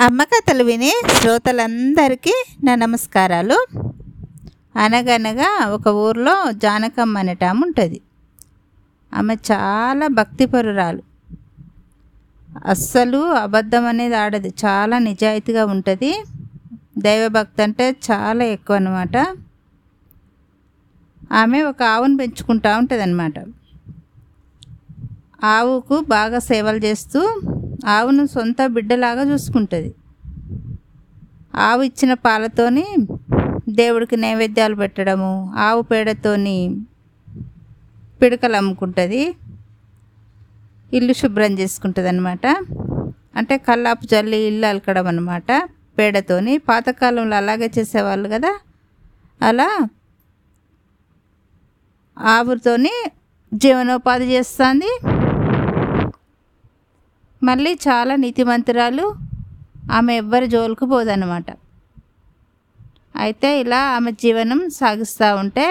అమ్మ కథలు వినే శ్రోతలందరికీ నా నమస్కారాలు. అనగనగా ఒక ఊర్లో జానకమ్మ అనేటాము ఉంటుంది. ఆమె చాలా భక్తిపరురాలు. అస్సలు అబద్ధం అనేది ఆడదు. చాలా నిజాయితీగా ఉంటుంది. దైవభక్తి అంటే చాలా ఎక్కువ అనమాట ఆమె ఒక ఆవును పెంచుకుంటూ ఉంటుంది అనమాట ఆవుకు బాగా సేవలు చేస్తూ ఆవును సొంత బిడ్డలాగా చూసుకుంటుంది. ఆవు ఇచ్చిన పాలతోని దేవుడికి నైవేద్యాలు పెట్టడము ఆవు పేడతోని పిడకలు అమ్ముకుంటుంది ఇల్లు శుభ్రం చేసుకుంటుంది అనమాట అంటే కల్లాపు జల్లి ఇల్లు అలకడం అనమాట పేడతోని. పాతకాలంలో అలాగే చేసేవాళ్ళు కదా. అలా ఆవుతోని జీవనోపాధి చేస్తుంది. మళ్ళీ చాలా నీతిమంతురాలు ఆమె ఎవ్వరి జోలికి పోదనమాట అయితే ఇలా ఆమె జీవనం సాగిస్తూ ఉంటే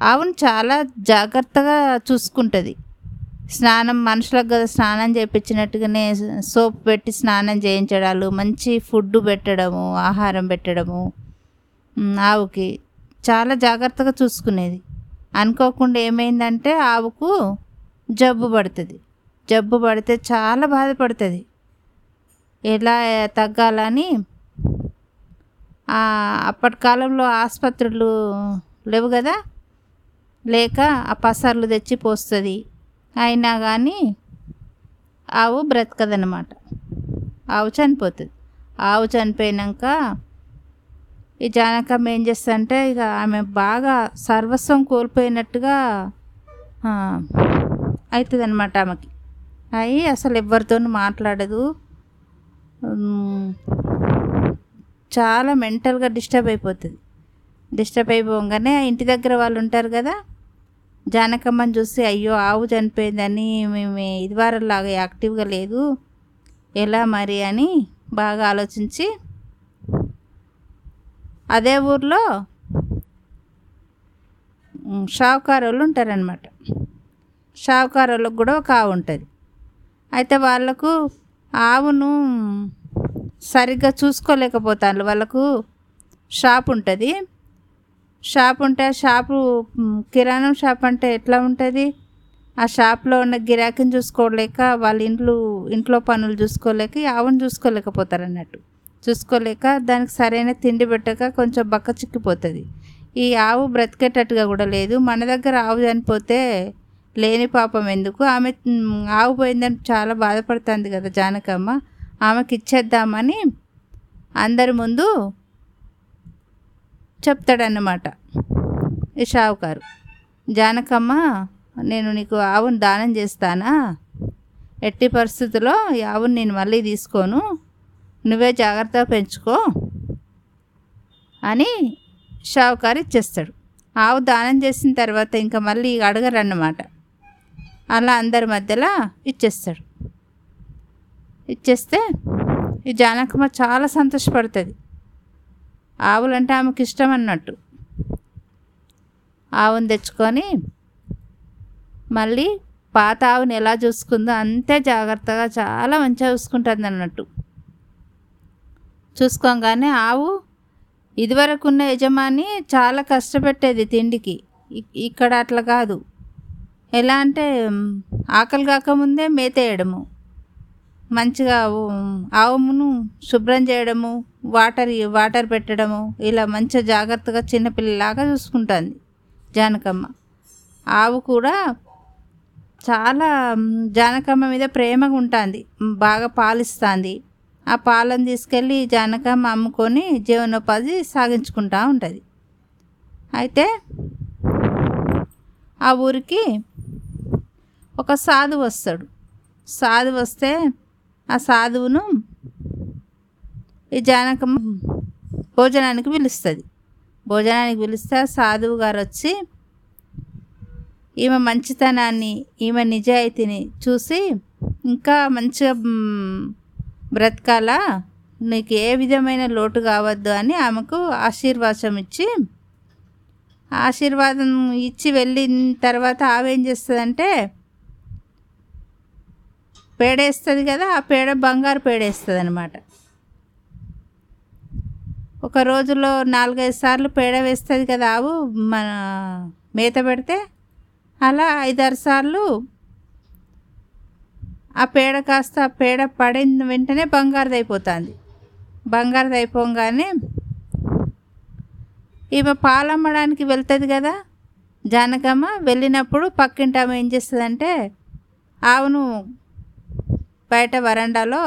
ఆవును చాలా జాగ్రత్తగా చూసుకుంటుంది. స్నానం మనుషులకు కదా స్నానం చేయించినట్టుగానే సోప్ పెట్టి స్నానం చేయించడాలు మంచి ఫుడ్ పెట్టడము ఆహారం పెట్టడము ఆవుకి చాలా జాగ్రత్తగా చూసుకునేది. అనుకోకుండా ఏమైందంటే ఆవుకు జబ్బు పడుతుంది. జబ్బు పడితే చాలా బాధపడుతుంది. ఎలా తగ్గాలని? అప్పటి కాలంలో ఆసుపత్రులు లేవు కదా? లేక ఆ పసర్లు తెచ్చి పోస్తుంది. అయినా కానీ ఆవు బ్రతకదనమాట ఆవు చనిపోతుంది. ఆవు చనిపోయినాక ఈ జానకమ్మ ఏం చేస్తుందంటే ఇక ఆమె బాగా సర్వస్వం కోల్పోయినట్టుగా అవుతుంది అనమాట ఆమెకి. అయి అసలు ఎవరితో మాట్లాడదు. చాలా మెంటల్గా డిస్టర్బ్ అయిపోతుంది. డిస్టర్బ్ అయిపోగానే ఇంటి దగ్గర వాళ్ళు ఉంటారు కదా జానకమ్మని చూసి అయ్యో ఆవు చనిపోయిందని మేము ఇదివారంలాగా యాక్టివ్గా లేదు ఎలా మరి అని బాగా ఆలోచించి అదే ఊర్లో షావుకారు వాళ్ళు ఉంటారనమాట షావుకారు వాళ్ళకు కూడా ఒక ఆవు ఉంటుంది. అయితే వాళ్ళకు ఆవును సరిగ్గా చూసుకోలేకపోతారు. వాళ్ళకు షాప్ ఉంటుంది. షాప్ ఉంటే ఆ షాపు కిరాణం షాప్ అంటే ఎట్లా ఉంటుంది? ఆ షాప్లో ఉన్న గిరాకీని చూసుకోలేక వాళ్ళ ఇంట్లో ఇంట్లో పనులు చూసుకోలేక ఆవును చూసుకోలేకపోతారు అన్నట్టు. చూసుకోలేక దానికి సరైన తిండి పెట్టక కొంచెం బక్క చిక్కిపోతుంది. ఈ ఆవు బ్రతికేటట్టుగా కూడా లేదు. మన దగ్గర ఆవు చనిపోతే లేని పాపం ఎందుకు? ఆమె ఆగిపోయిందని ఆవు పోయిందని చాలా బాధపడుతుంది కదా జానకమ్మ. ఆమెకి ఇచ్చేద్దామని అందరి ముందు చెప్తాడన్నమాట ఈ షావుకారు. జానకమ్మ నేను నీకు ఆవును దానం చేస్తానా? ఎట్టి పరిస్థితుల్లో ఈ ఆవును నేను మళ్ళీ తీసుకోను. నువ్వే జాగ్రత్తగా పెంచుకో అని షావుకారు ఇచ్చేస్తాడు. ఆవు దానం చేసిన తర్వాత ఇంకా మళ్ళీ అడగరన్నమాట. అలా అందరి మధ్యలో ఇచ్చేస్తాడు. ఇచ్చేస్తే ఈ జానకమ్మ చాలా సంతోషపడుతుంది. ఆవులంటే ఆమెకి ఇష్టం అన్నట్టు. ఆవును తెచ్చుకొని మళ్ళీ పాత ఆవుని ఎలా చూసుకుందో అంతే జాగ్రత్తగా చాలా మంచిగా చూసుకుంటుంది అన్నట్టు. చూసుకోగానే ఆవు ఇదివరకు ఉన్న యజమాని చాలా కష్టపెట్టేది తిండికి. ఇక్కడ అట్లా కాదు. ఎలా అంటే ఆకలి కాకముందే మేతేయడము. మంచిగా ఆవును శుభ్రం చేయడము వాటర్ వాటర్ పెట్టడము ఇలా మంచిగా జాగ్రత్తగా చిన్నపిల్లలాగా చూసుకుంటుంది జానకమ్మ. ఆవు కూడా చాలా జానకమ్మ మీద ప్రేమగా ఉంటుంది. బాగా పాలిస్తుంది. ఆ పాలను తీసుకెళ్ళి జానకమ్మ అమ్ముకొని జీవనోపాధి సాగించుకుంటూ ఉంటుంది. అయితే ఆ ఊరికి ఒక సాధు వస్తాడు. సాధు వస్తే ఆ సాధువును ఈ జానకమ్మ భోజనానికి పిలుస్తుంది. భోజనానికి పిలిస్తే ఆ సాధువు గారు వచ్చి ఈమె మంచితనాన్ని ఈమె నిజాయితీని చూసి ఇంకా మంచిగా బ్రతకాలా? నీకు ఏ విధమైన లోటు కావద్దు అని ఆమెకు ఆశీర్వాదం ఇచ్చి ఆశీర్వాదం ఇచ్చి వెళ్ళిన తర్వాత ఆమె ఏం చేస్తుందంటే పేడేస్తుంది కదా ఆ పేడ బంగారు పేడేస్తుంది అనమాట ఒక రోజులో నాలుగైదు సార్లు పేడ వేస్తుంది కదా ఆవు మన మేత పెడితే అలా ఐదారు సార్లు ఆ పేడ కాస్త పేడ పడిన వెంటనే బంగారుది అయిపోతుంది బంగారుది అయిపోగానే ఈమె పాలమ్మడానికి వెళ్తుంది కదా జానకమ్మ వెళ్ళినప్పుడు పక్కింటి ఆమె ఏం చేస్తుందంటే ఆవును బయట వరండాలో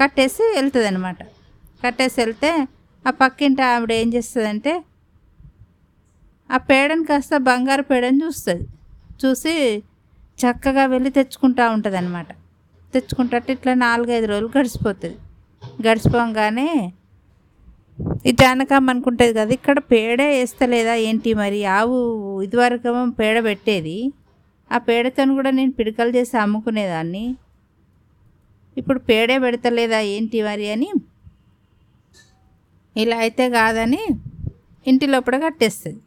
కట్టేసి వెళ్తుంది అనమాట కట్టేసి వెళ్తే ఆ పక్కింటి ఆవిడ ఏం చేస్తుందంటే ఆ పేడని కాస్త బంగారు పేడని చూస్తుంది. చూసి చక్కగా వెళ్ళి తెచ్చుకుంటా ఉంటుంది అనమాట తెచ్చుకుంటే ఇట్లా నాలుగైదు రోజులు గడిచిపోతుంది గడిచిపోగానే ఈ జానకమ్మ అనుకుంటుంది కదా ఇక్కడ పేడే వేస్తలేదా ఏంటి మరి? ఆవు ఇదివరకు పేడ పెట్టేది. ఆ పేడతో కూడా నేను పిడకలు చేసి అమ్ముకునేదాన్ని. ఇప్పుడు పేడే పెడతలేదా ఏంటి మరి అని. ఇలా అయితే కాదని ఇంటి లోపల కట్టేస్తుంది.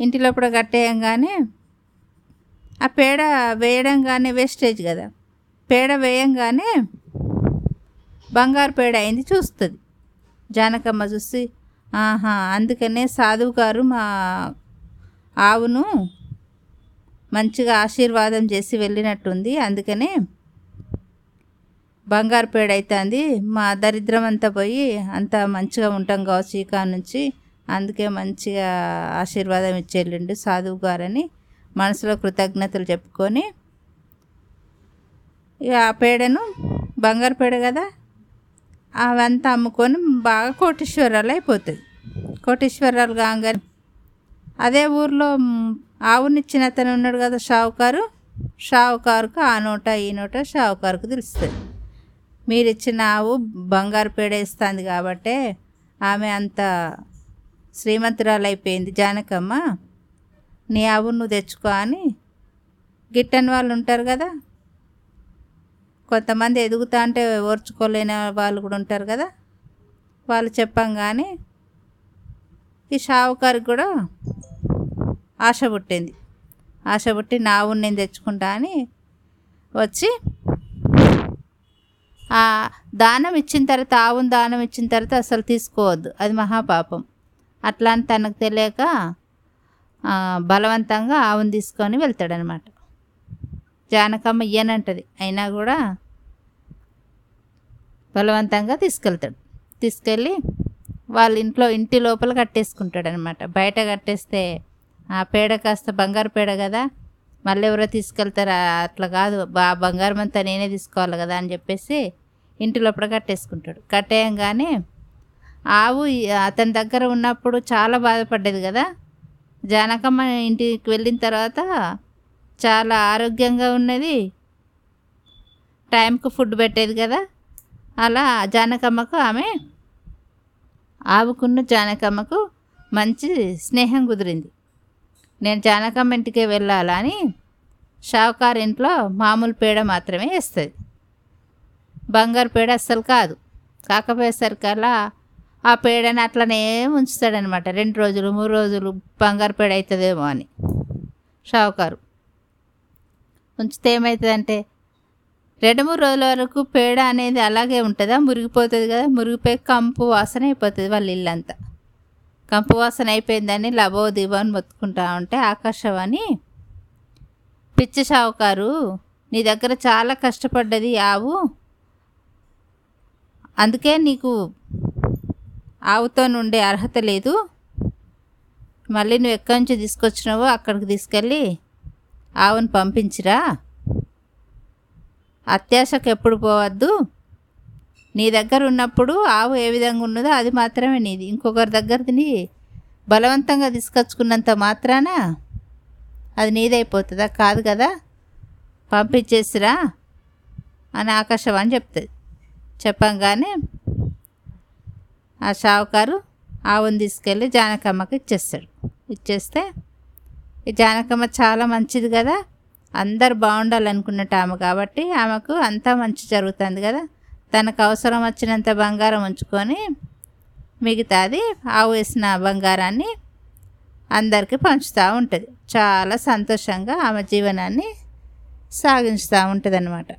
ఇంటి లోపల కట్టేయంగానే ఆ పేడ వేయడంగానే వేస్టేజ్ కదా. పేడ వేయంగానే బంగారు పేడ అయింది చూస్తుంది. జానకమ్మ చూసి ఆహా అందుకనే సాధువు గారు మా ఆవును మంచిగా ఆశీర్వాదం చేసి వెళ్ళినట్టుంది. అందుకనే బంగారు పేడ అవుతుంది మా దరిద్రం అంతా పోయి అంతా మంచిగా ఉంటాం కావచ్చు ఈ నుంచి. అందుకే మంచిగా ఆశీర్వాదం ఇచ్చేళ్ళిండు సాధువు గారని మనసులో కృతజ్ఞతలు చెప్పుకొని. ఇక ఆ పేడను బంగారు పేడ కదా అవంతా అమ్ముకొని బాగా కోటీశ్వరాలు అయిపోతుంది కోటీశ్వరాలు కాగానే అదే ఊర్లో ఆవునిచ్చిన అతను ఉన్నాడు కదా షావుకారు? షావుకారుకు ఆ నోట ఈ నోట షావుకారుకు తెలుస్తుంది. మీరు ఇచ్చిన ఆవు బంగారు పేడ ఇస్తుంది కాబట్టే ఆమె అంత శ్రీమంతురాలు అయిపోయింది జానకమ్మ నీ ఆవు నువ్వు తెచ్చుకో అని గిట్టని వాళ్ళు ఉంటారు కదా. కొంతమంది ఎదుగుతా అంటే ఓర్చుకోలేని వాళ్ళు కూడా ఉంటారు కదా. వాళ్ళు చెప్పంగానే ఈ షావుకారికి కూడా ఆశ పుట్టింది. ఆశ పుట్టి నా ఊరు నేను తెచ్చుకుంటా అని వచ్చి ఆ దానం ఇచ్చిన తర్వాత ఆవును దానం ఇచ్చిన తర్వాత అసలు తీసుకోవద్దు. అది మహాపాపం. అట్లా అని తనకు తెలియక బలవంతంగా ఆవును తీసుకొని వెళ్తాడనమాట జానకమ్మ ఇయ్యనంటది. అయినా కూడా బలవంతంగా తీసుకెళ్తాడు. తీసుకెళ్ళి వాళ్ళ ఇంట్లో ఇంటి లోపల కట్టేసుకుంటాడనమాట బయట కట్టేస్తే ఆ పేడ కాస్త బంగారు పేడ కదా మళ్ళీ ఎవరో తీసుకెళ్తారా? అట్లా కాదు. బా బంగారం అంతా నేనే తీసుకోవాలి కదా అని చెప్పేసి ఇంటి లోపల కట్టేసుకుంటాడు. కట్టేయంగానే ఆవు అతని దగ్గర ఉన్నప్పుడు చాలా బాధపడ్డది కదా. జానకమ్మ ఇంటికి వెళ్ళిన తర్వాత చాలా ఆరోగ్యంగా ఉన్నది. టైంకు ఫుడ్ పెట్టేది కదా. అలా జానకమ్మకు ఆమె ఆవుకున్న జానకమ్మకు మంచి స్నేహం కుదిరింది. నేను జానకమ్మ ఇంటికే వెళ్ళాలని షావుకారు ఇంట్లో మామూలు పేడ మాత్రమే వేస్తుంది. బంగారు పేడ అస్సలు కాదు. కాకపోయేసరికల్లా ఆ పేడని అట్లనే ఉంచుతాడనమాట. రెండు రోజులు మూడు రోజులు బంగారు పేడ అవుతుందేమో అని షావుకారు. ఉంచితే ఏమవుతుందంటే రెండు మూడు రోజుల వరకు పేడ అనేది అలాగే ఉంటుందా? మురిగిపోతుంది కదా? మురిగిపోయి కంపు వాసన అయిపోతుంది వాళ్ళ ఇల్లంతా. కంపువాసన అయిపోయిందని లబో దిబో అని మొత్తుకుంటా ఉంటే ఆకాశవాణి పిచ్చి షావుకారు నీ దగ్గర చాలా కష్టపడ్డది ఆవు. అందుకే నీకు ఆవుతో ఉండే అర్హత లేదు. మళ్ళీ నువ్వు ఎక్కడి నుంచి తీసుకొచ్చినావో అక్కడికి తీసుకెళ్ళి ఆవును పంపించిరా. అత్యాశకు ఎప్పుడు పోవద్దు. నీ దగ్గర ఉన్నప్పుడు ఆవు ఏ విధంగా ఉన్నదో అది మాత్రమే నీది. ఇంకొకరి దగ్గరది తిని బలవంతంగా తీసుకొచ్చుకున్నంత మాత్రాన అది నీదైపోతుందా. కాదు కదా? పంపించేసిరా అని ఆకాశవాణి చెప్తుంది. చెప్పంగానే ఆ షావుకారు ఆవును తీసుకెళ్ళి జానకమ్మకి ఇచ్చేస్తాడు. ఇచ్చేస్తే ఈ జానకమ్మ చాలా మంచిది కదా? అందరు బాగుండాలనుకున్నట్టు ఆమె కాబట్టి ఆమెకు అంతా మంచి జరుగుతుంది కదా? తనకు అవసరం వచ్చినంత బంగారం ఉంచుకొని మిగతాది ఆవు వేసిన బంగారాన్ని అందరికీ పంచుతూ ఉంటుంది. చాలా సంతోషంగా ఆమె జీవనాన్ని సాగించుతూ ఉంటుంది అన్నమాట